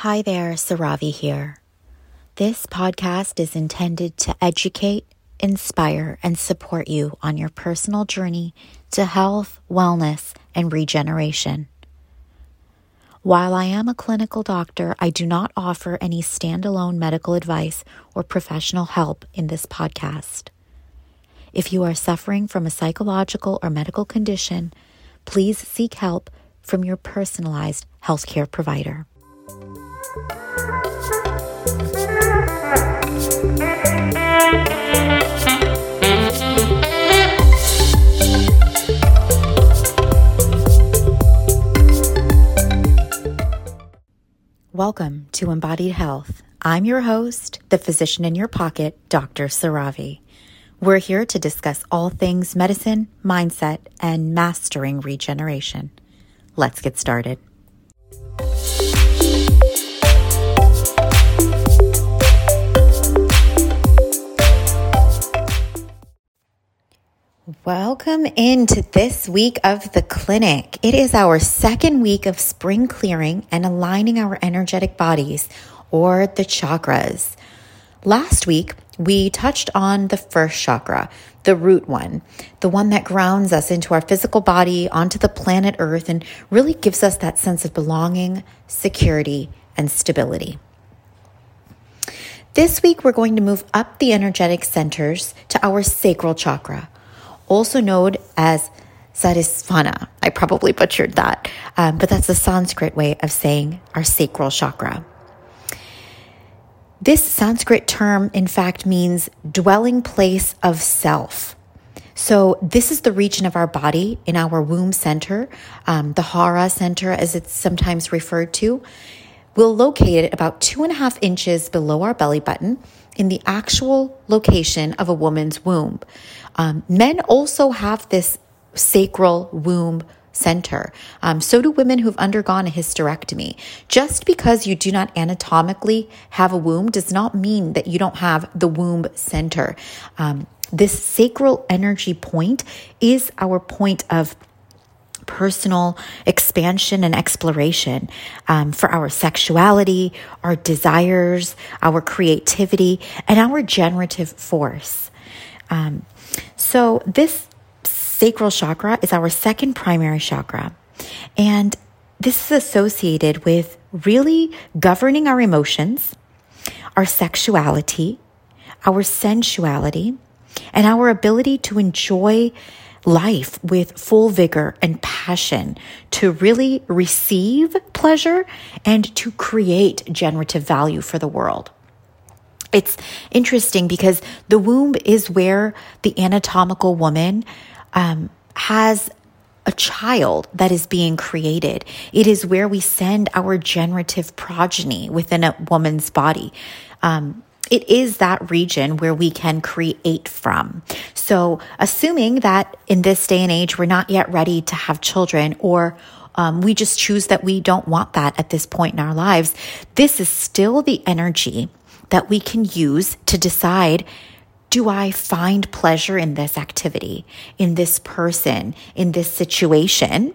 Hi there, Suravi here. This podcast is intended to educate, inspire, and support you on your personal journey to health, wellness, and regeneration. While I am a clinical doctor, I do not offer any standalone medical advice or professional help in this podcast. If you are suffering from a psychological or medical condition, please seek help from your personalized healthcare provider. Welcome to Embodied Health. I'm your host, the physician in your pocket, Dr. Suravi. We're here to discuss all things medicine, mindset, and mastering regeneration. Let's get started. Welcome into this week of the clinic. It is our second week of spring clearing and aligning our energetic bodies or the chakras. Last week, we touched on the first chakra, the root one, the one that grounds us into our physical body, onto the planet Earth, and really gives us that sense of belonging, security, and stability. This week, we're going to move up the energetic centers to our sacral chakra also known as Svadhisthana. I probably butchered that, um, but that's the Sanskrit way of saying our sacral chakra. This Sanskrit term, in fact, means dwelling place of self. So, this is the region of our body in our womb center, um, the Hara center, as it's sometimes referred to. We'll locate it about two and a half inches below our belly button in the actual location of a woman's womb. Um, men also have this sacral womb center. Um, so do women who've undergone a hysterectomy. Just because you do not anatomically have a womb does not mean that you don't have the womb center. Um, this sacral energy point is our point of personal expansion and exploration um, for our sexuality, our desires, our creativity, and our generative force. Um, so, this sacral chakra is our second primary chakra. And this is associated with really governing our emotions, our sexuality, our sensuality, and our ability to enjoy life with full vigor and passion, to really receive pleasure and to create generative value for the world. It's interesting because the womb is where the anatomical woman um, has a child that is being created. It is where we send our generative progeny within a woman's body. Um, it is that region where we can create from. So, assuming that in this day and age, we're not yet ready to have children or um, we just choose that we don't want that at this point in our lives, this is still the energy that we can use to decide do I find pleasure in this activity, in this person, in this situation?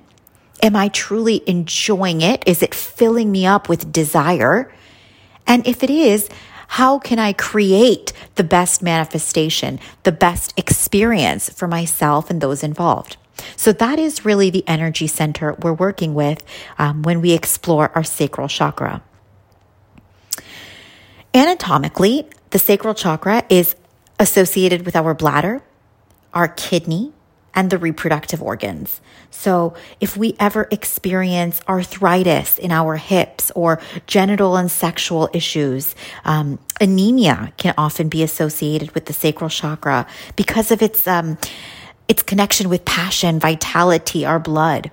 Am I truly enjoying it? Is it filling me up with desire? And if it is, how can I create the best manifestation, the best experience for myself and those involved? So that is really the energy center we're working with um, when we explore our sacral chakra. Anatomically, the sacral chakra is associated with our bladder, our kidney, and the reproductive organs. So, if we ever experience arthritis in our hips or genital and sexual issues, um, anemia can often be associated with the sacral chakra because of its um, its connection with passion, vitality, our blood.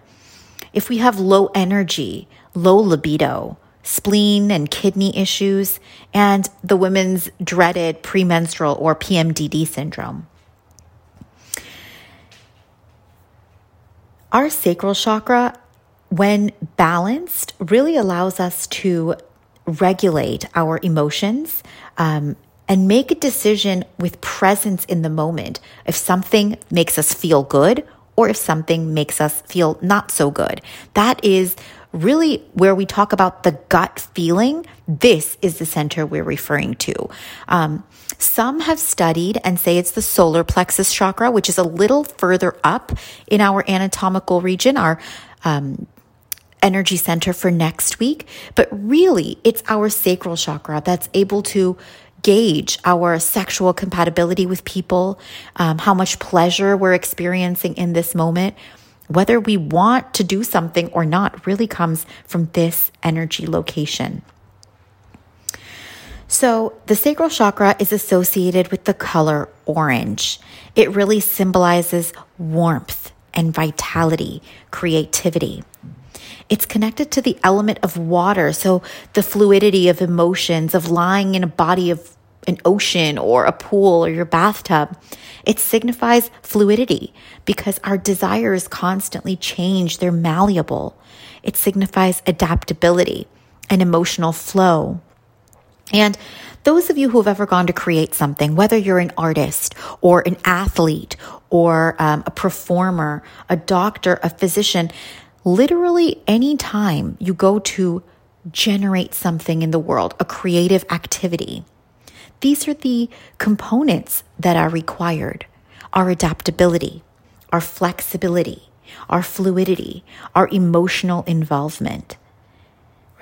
If we have low energy, low libido, spleen and kidney issues, and the women's dreaded premenstrual or PMDD syndrome. Our sacral chakra, when balanced, really allows us to regulate our emotions um, and make a decision with presence in the moment if something makes us feel good or if something makes us feel not so good. That is really where we talk about the gut feeling, this is the center we're referring to. Um, some have studied and say it's the solar plexus chakra, which is a little further up in our anatomical region, our um, energy center for next week. But really, it's our sacral chakra that's able to gauge our sexual compatibility with people, um, how much pleasure we're experiencing in this moment. Whether we want to do something or not really comes from this energy location. So, the sacral chakra is associated with the color orange. It really symbolizes warmth and vitality, creativity. It's connected to the element of water. So the fluidity of emotions, of lying in a body of an ocean or a pool or your bathtub. It signifies fluidity because our desires constantly change. They're malleable. It signifies adaptability and emotional flow. And those of you who have ever gone to create something, whether you're an artist or an athlete or um, a performer, a doctor, a physician, literally any time you go to generate something in the world, a creative activity, these are the components that are required our adaptability, our flexibility, our fluidity, our emotional involvement,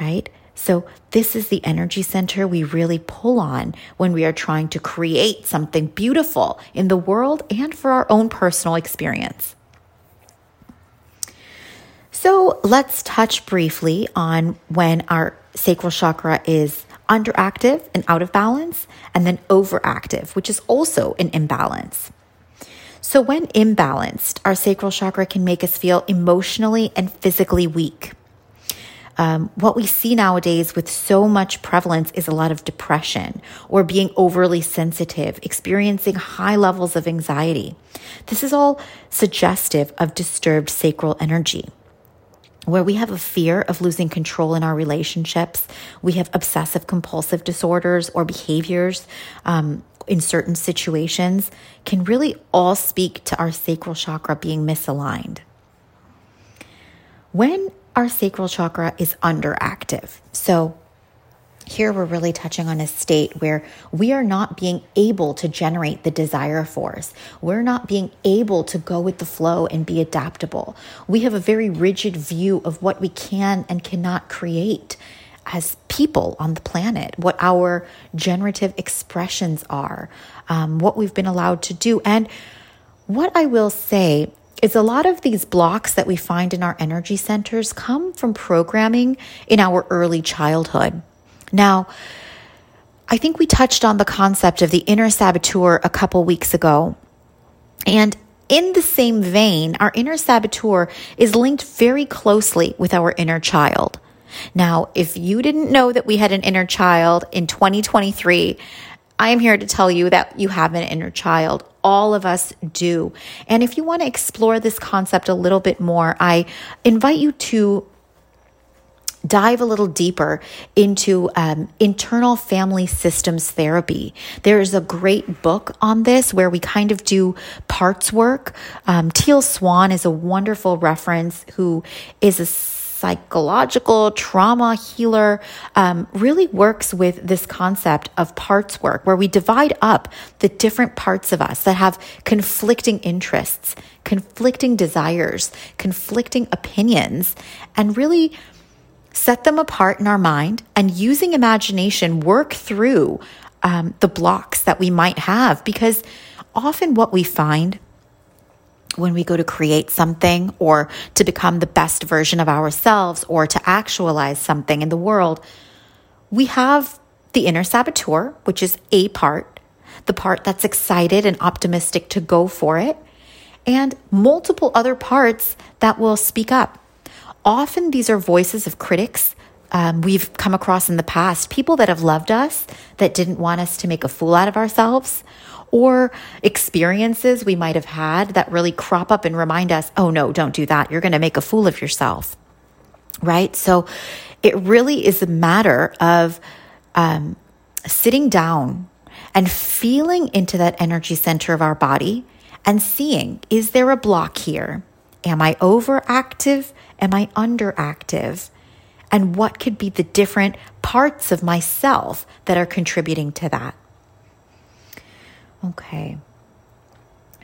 right? So, this is the energy center we really pull on when we are trying to create something beautiful in the world and for our own personal experience. So let's touch briefly on when our sacral chakra is underactive and out of balance, and then overactive, which is also an imbalance. So, when imbalanced, our sacral chakra can make us feel emotionally and physically weak. Um, what we see nowadays with so much prevalence is a lot of depression or being overly sensitive, experiencing high levels of anxiety. This is all suggestive of disturbed sacral energy where we have a fear of losing control in our relationships. We have obsessive compulsive disorders or behaviors um, in certain situations can really all speak to our sacral chakra being misaligned. When our sacral chakra is underactive, so here we're really touching on a state where we are not being able to generate the desire force. We're not being able to go with the flow and be adaptable. We have a very rigid view of what we can and cannot create as people on the planet, what our generative expressions are, um, what we've been allowed to do. And what I will say is a lot of these blocks that we find in our energy centers come from programming in our early childhood. Now, I think we touched on the concept of the inner saboteur a couple weeks ago. And in the same vein, our inner saboteur is linked very closely with our inner child. Now, if you didn't know that we had an inner child in 2023, I am here to tell you that you have an inner child. All of us do. And if you want to explore this concept a little bit more, I invite you to dive a little deeper into um, internal family systems therapy. There is a great book on this where we kind of do parts work. Um, Teal Swan is a wonderful reference who is a psychological trauma healer um, really works with this concept of parts work where we divide up the different parts of us that have conflicting interests conflicting desires conflicting opinions and really set them apart in our mind, and using imagination, work through um, the blocks that we might have. Because often what we find when we go to create something or to become the best version of ourselves or to actualize something in the world, we have the inner saboteur, which is a part, the part that's excited and optimistic to go for it, and multiple other parts that will speak up often these are voices of critics um, we've come across in the past, people that have loved us, that didn't want us to make a fool out of ourselves, or experiences we might have had that really crop up and remind us, oh no, don't do that. You're going to make a fool of yourself. Right? So it really is a matter of um, sitting down and feeling into that energy center of our body and seeing, is there a block here? Am I overactive? Am I underactive? and what could be the different parts of myself that are contributing to that. Okay.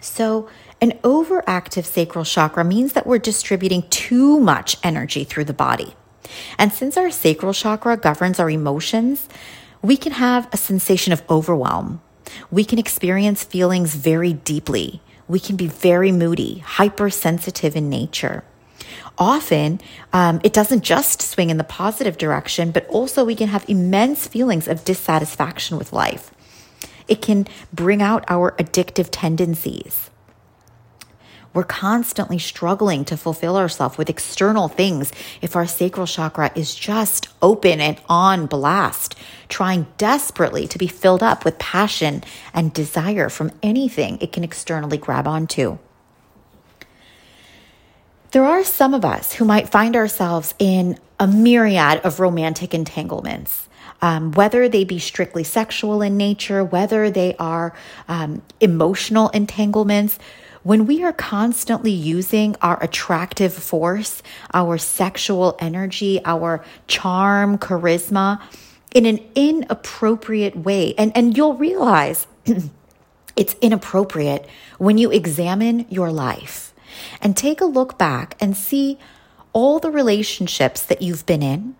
So, an overactive sacral chakra means that we're distributing too much energy through the body. And since our sacral chakra governs our emotions, we can have a sensation of overwhelm. We can experience feelings very deeply. We can be very moody, hypersensitive in nature. Often, um, it doesn't just swing in the positive direction, but also we can have immense feelings of dissatisfaction with life. It can bring out our addictive tendencies. We're constantly struggling to fulfill ourselves with external things if our sacral chakra is just open and on blast, trying desperately to be filled up with passion and desire from anything it can externally grab onto. There are some of us who might find ourselves in a myriad of romantic entanglements. Um, whether they be strictly sexual in nature, whether they are um, emotional entanglements, when we are constantly using our attractive force, our sexual energy, our charm, charisma in an inappropriate way, and, and you'll realize it's inappropriate when you examine your life and take a look back and see all the relationships that you've been in,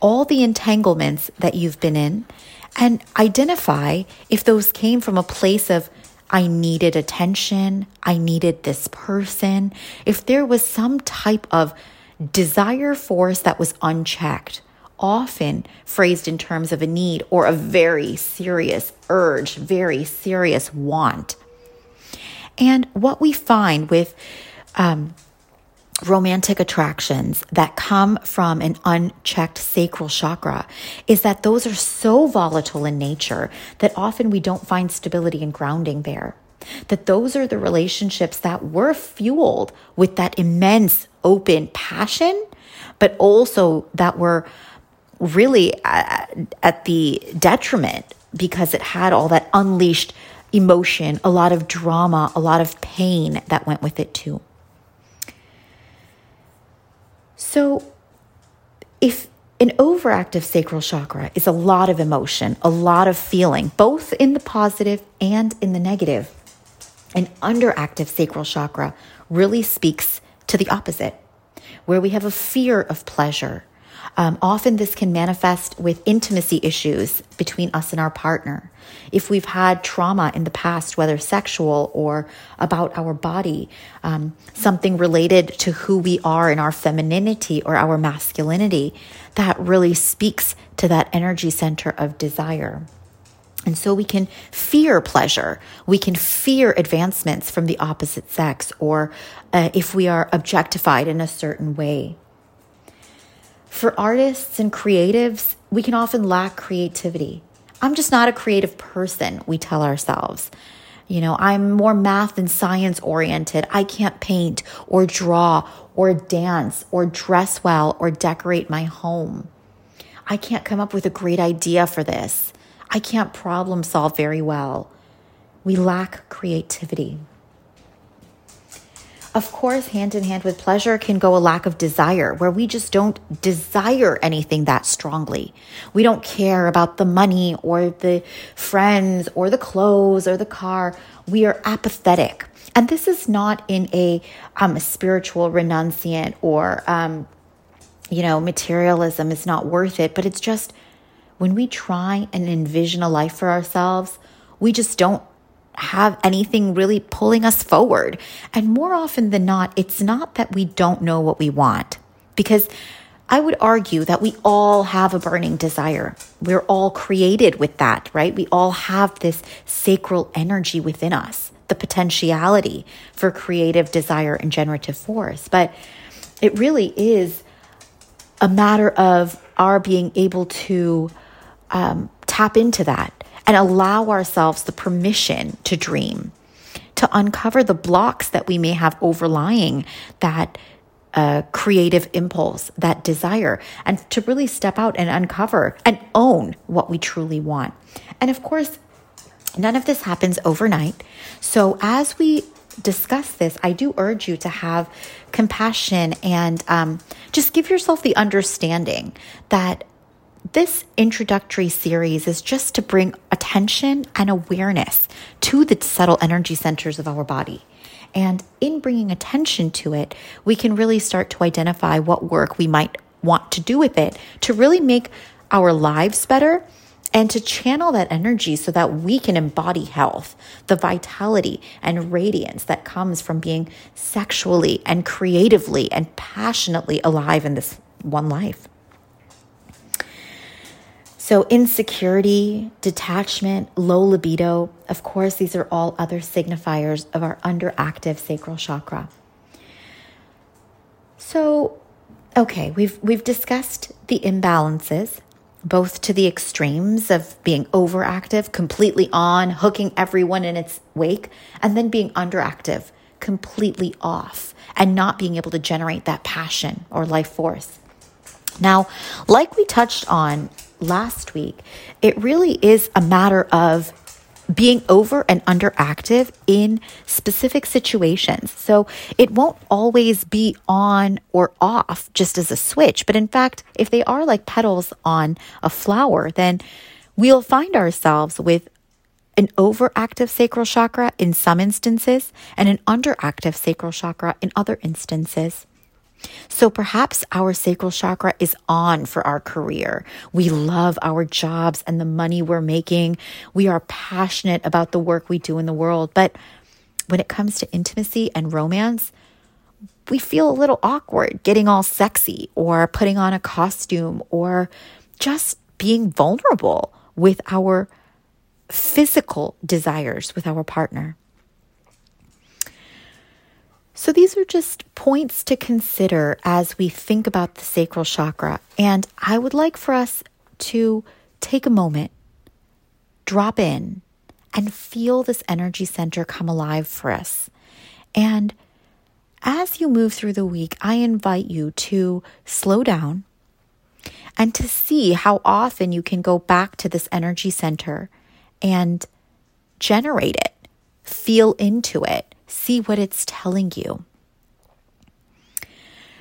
all the entanglements that you've been in, and identify if those came from a place of I needed attention, I needed this person, if there was some type of desire force that was unchecked, often phrased in terms of a need or a very serious urge, very serious want. And what we find with um, romantic attractions that come from an unchecked sacral chakra is that those are so volatile in nature that often we don't find stability and grounding there. That those are the relationships that were fueled with that immense open passion, but also that were really at, at the detriment because it had all that unleashed emotion, a lot of drama, a lot of pain that went with it too. So, if an overactive sacral chakra is a lot of emotion, a lot of feeling, both in the positive and in the negative, an underactive sacral chakra really speaks to the opposite, where we have a fear of pleasure, um, often, this can manifest with intimacy issues between us and our partner. If we've had trauma in the past, whether sexual or about our body, um, something related to who we are in our femininity or our masculinity, that really speaks to that energy center of desire. And so we can fear pleasure. We can fear advancements from the opposite sex or uh, if we are objectified in a certain way. For artists and creatives, we can often lack creativity. I'm just not a creative person, we tell ourselves. You know, I'm more math and science oriented. I can't paint or draw or dance or dress well or decorate my home. I can't come up with a great idea for this. I can't problem solve very well. We lack creativity. Of course, hand in hand with pleasure can go a lack of desire, where we just don't desire anything that strongly. We don't care about the money or the friends or the clothes or the car. We are apathetic. And this is not in a um, spiritual renunciant or, um, you know, materialism is not worth it, but it's just when we try and envision a life for ourselves, we just don't have anything really pulling us forward. And more often than not, it's not that we don't know what we want, because I would argue that we all have a burning desire. We're all created with that, right? We all have this sacral energy within us, the potentiality for creative desire and generative force. But it really is a matter of our being able to um, tap into that and allow ourselves the permission to dream, to uncover the blocks that we may have overlying that uh, creative impulse, that desire, and to really step out and uncover and own what we truly want. And of course, none of this happens overnight. So as we discuss this, I do urge you to have compassion and um, just give yourself the understanding that this introductory series is just to bring attention and awareness to the subtle energy centers of our body. And in bringing attention to it, we can really start to identify what work we might want to do with it to really make our lives better and to channel that energy so that we can embody health, the vitality and radiance that comes from being sexually and creatively and passionately alive in this one life. So, insecurity, detachment, low libido, of course, these are all other signifiers of our underactive sacral chakra. So, okay, we've, we've discussed the imbalances, both to the extremes of being overactive, completely on, hooking everyone in its wake, and then being underactive, completely off, and not being able to generate that passion or life force. Now, like we touched on last week, it really is a matter of being over and underactive in specific situations. So it won't always be on or off just as a switch. But in fact, if they are like petals on a flower, then we'll find ourselves with an overactive sacral chakra in some instances and an underactive sacral chakra in other instances. So perhaps our sacral chakra is on for our career. We love our jobs and the money we're making. We are passionate about the work we do in the world. But when it comes to intimacy and romance, we feel a little awkward getting all sexy or putting on a costume or just being vulnerable with our physical desires with our partner. So, these are just points to consider as we think about the sacral chakra. And I would like for us to take a moment, drop in, and feel this energy center come alive for us. And as you move through the week, I invite you to slow down and to see how often you can go back to this energy center and generate it, feel into it See what it's telling you.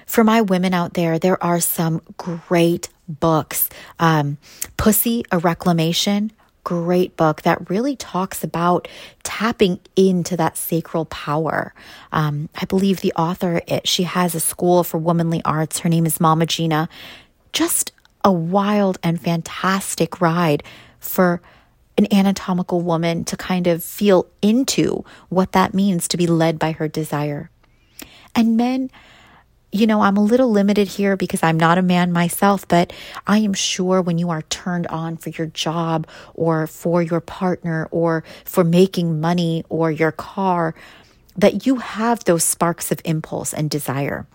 For my women out there, there are some great books. Um, Pussy, a Reclamation, great book that really talks about tapping into that sacral power. Um, I believe the author, it, she has a school for womanly arts. Her name is Mama Gena. Just a wild and fantastic ride for an anatomical woman to kind of feel into what that means to be led by her desire. And men, you know, I'm a little limited here because I'm not a man myself, but I am sure when you are turned on for your job or for your partner or for making money or your car, that you have those sparks of impulse and desire.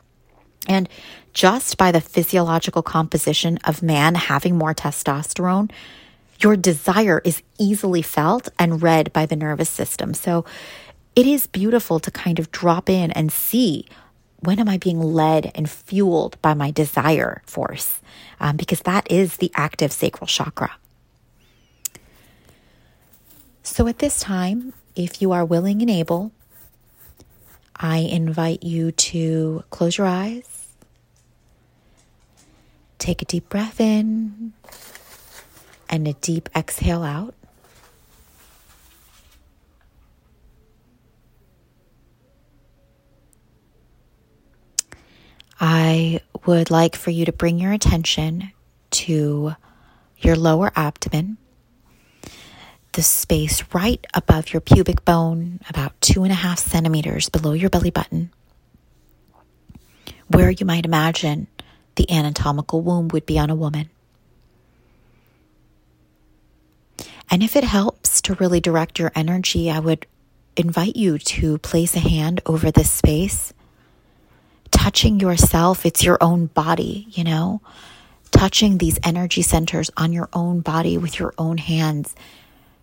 And just by the physiological composition of man having more testosterone, your desire is easily felt and read by the nervous system. So it is beautiful to kind of drop in and see when am I being led and fueled by my desire force? Um, because that is the active sacral chakra. So at this time, if you are willing and able, I invite you to close your eyes, take a deep breath in and a deep exhale out. I would like for you to bring your attention to your lower abdomen, the space right above your pubic bone, about two and a half centimeters below your belly button, where you might imagine the anatomical womb would be on a woman. And if it helps to really direct your energy, I would invite you to place a hand over this space, touching yourself. It's your own body, you know, touching these energy centers on your own body with your own hands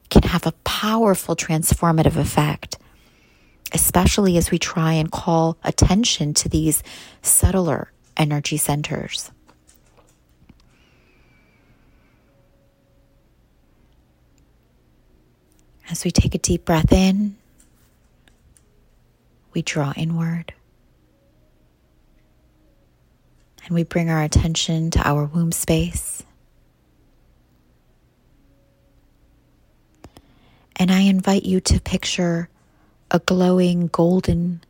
can have a powerful transformative effect, especially as we try and call attention to these subtler energy centers. As we take a deep breath in we draw inward. And we bring our attention to our womb space. And I invite you to picture a glowing golden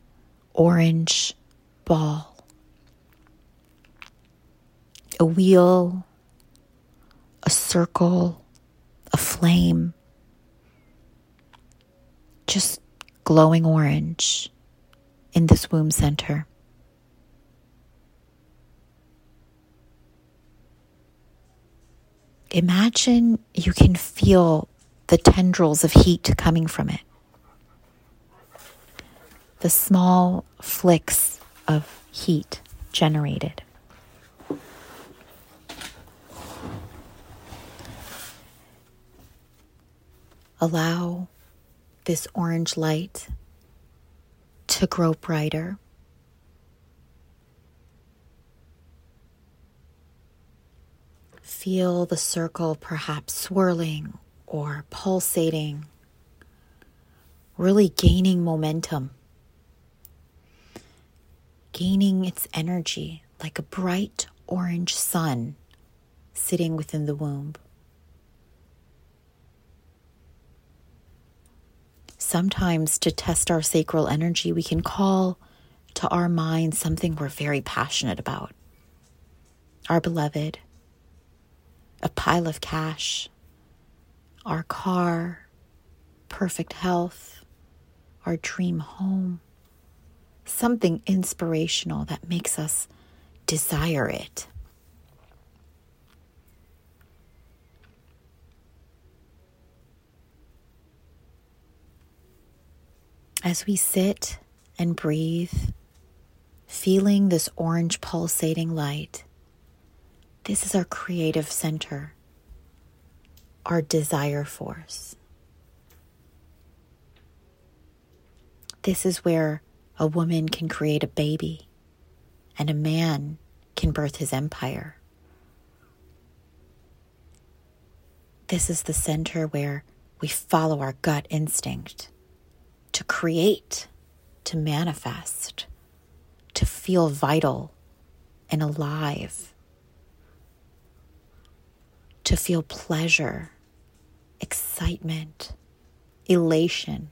orange ball, a wheel, a circle, a flame, just glowing orange in this womb center. Imagine you can feel the tendrils of heat coming from it, the small flicks of heat generated. Allow this orange light to grow brighter. Feel the circle perhaps swirling or pulsating, really gaining momentum, gaining its energy like a bright orange sun sitting within the womb. Sometimes, to test our sacral energy, we can call to our mind something we're very passionate about our beloved, a pile of cash, our car, perfect health, our dream home, something inspirational that makes us desire it. As we sit and breathe, feeling this orange pulsating light, this is our creative center, our desire force. This is where a woman can create a baby and a man can birth his empire. This is the center where we follow our gut instinct to create, to manifest, to feel vital and alive, to feel pleasure, excitement, elation.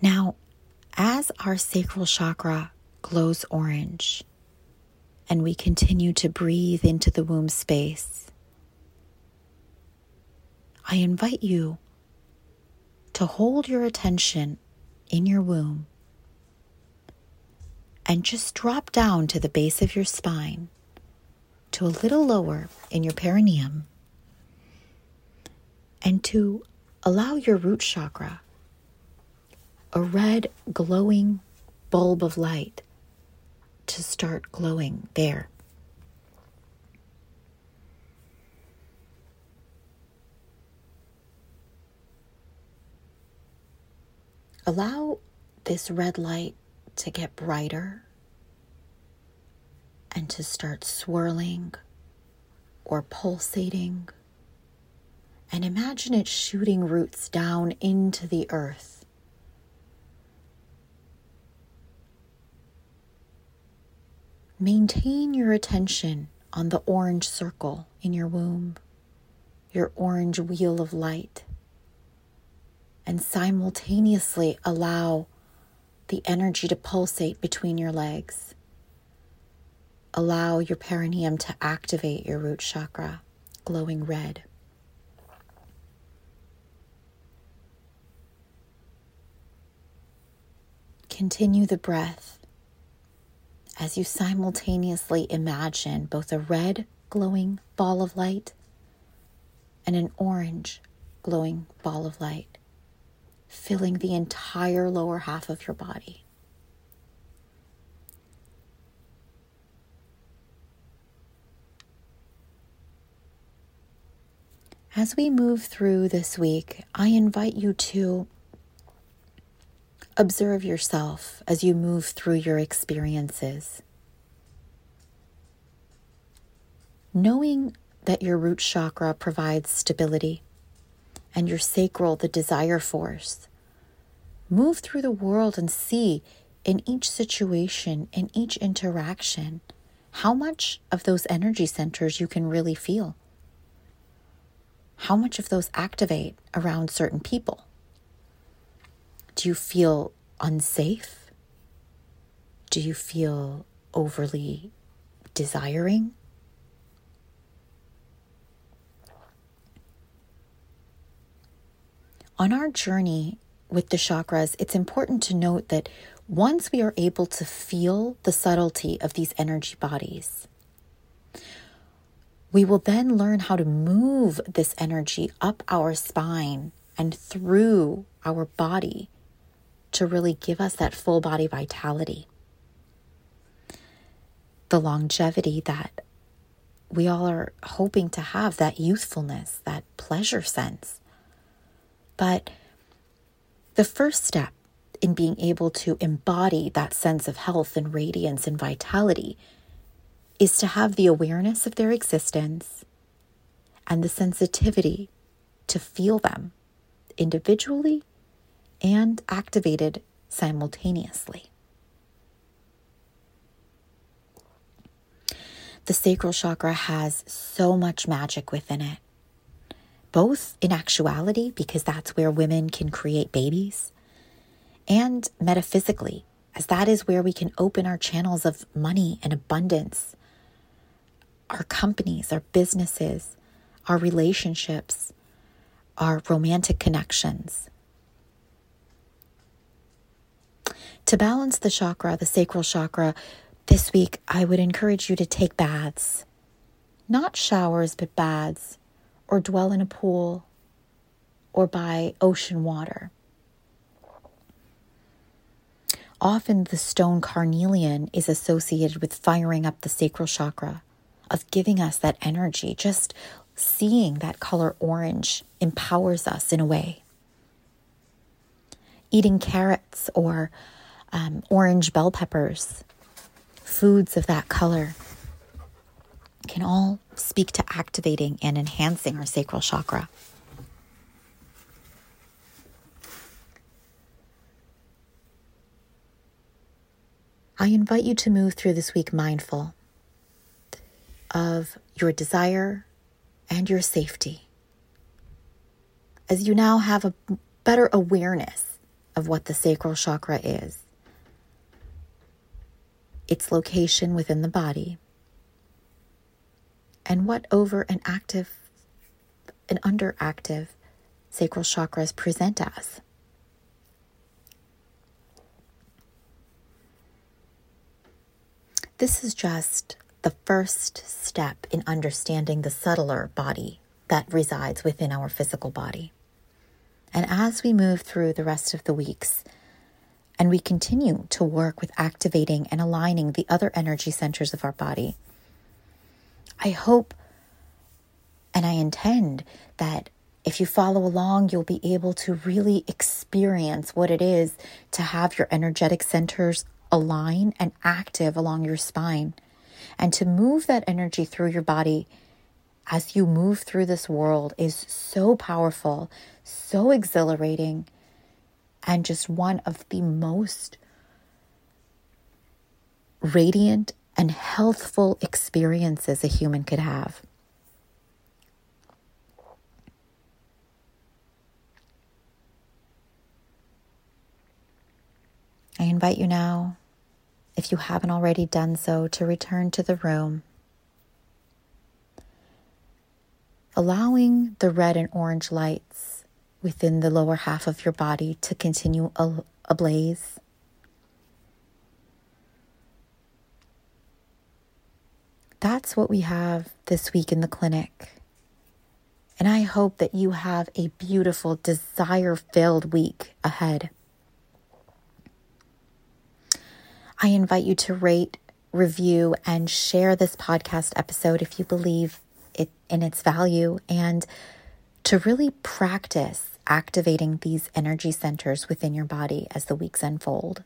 Now, as our sacral chakra glows orange, and we continue to breathe into the womb space, I invite you to hold your attention in your womb and just drop down to the base of your spine to a little lower in your perineum and to allow your root chakra, a red glowing bulb of light, to start glowing there. Allow this red light to get brighter and to start swirling or pulsating. And imagine it shooting roots down into the earth Maintain your attention on the orange circle in your womb, your orange wheel of light, and simultaneously allow the energy to pulsate between your legs. Allow your perineum to activate your root chakra, glowing red. Continue the breath as you simultaneously imagine both a red glowing ball of light and an orange glowing ball of light filling the entire lower half of your body. As we move through this week, I invite you to Observe yourself as you move through your experiences. Knowing that your root chakra provides stability and your sacral the desire force. Move through the world and see in each situation, in each interaction, how much of those energy centers you can really feel. How much of those activate around certain people? Do you feel unsafe? Do you feel overly desiring? On our journey with the chakras, it's important to note that once we are able to feel the subtlety of these energy bodies, we will then learn how to move this energy up our spine and through our body to really give us that full body vitality. The longevity that we all are hoping to have, that youthfulness, that pleasure sense. But the first step in being able to embody that sense of health and radiance and vitality is to have the awareness of their existence and the sensitivity to feel them individually and activated simultaneously. The sacral chakra has so much magic within it both in actuality, because that's where women can create babies, and metaphysically, as that is where we can open our channels of money and abundance, our companies, our businesses, our relationships, our romantic connections. To balance the chakra, the sacral chakra, this week I would encourage you to take baths. Not showers, but baths or dwell in a pool or by ocean water. Often the stone carnelian is associated with firing up the sacral chakra, of giving us that energy. Just seeing that color orange empowers us in a way. Eating carrots or um, orange bell peppers, foods of that color can all speak to activating and enhancing our sacral chakra. I invite you to move through this week mindful of your desire and your safety as you now have a better awareness of what the sacral chakra is, its location within the body and what over and active and underactive sacral chakras present as. This is just the first step in understanding the subtler body that resides within our physical body. And as we move through the rest of the weeks, and we continue to work with activating and aligning the other energy centers of our body, I hope and I intend that if you follow along, you'll be able to really experience what it is to have your energetic centers align and active along your spine and to move that energy through your body as you move through this world is so powerful, so exhilarating, and just one of the most radiant and healthful experiences a human could have. I invite you now, if you haven't already done so, to return to the room, allowing the red and orange lights within the lower half of your body to continue ablaze. that's what we have this week in the clinic. And I hope that you have a beautiful, desire filled week ahead. I invite you to rate, review, and share this podcast episode if you believe it in its value and to really practice activating these energy centers within your body as the weeks unfold.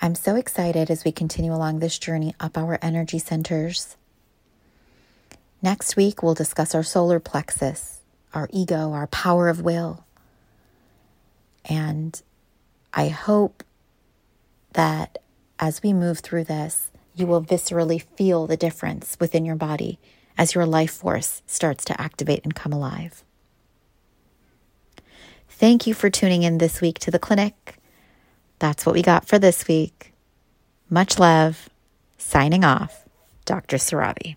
I'm so excited as we continue along this journey up our energy centers. Next week, we'll discuss our solar plexus, our ego, our power of will. And I hope that as we move through this, you will viscerally feel the difference within your body as your life force starts to activate and come alive. Thank you for tuning in this week to the clinic. That's what we got for this week. Much love. Signing off, Dr. Suravi.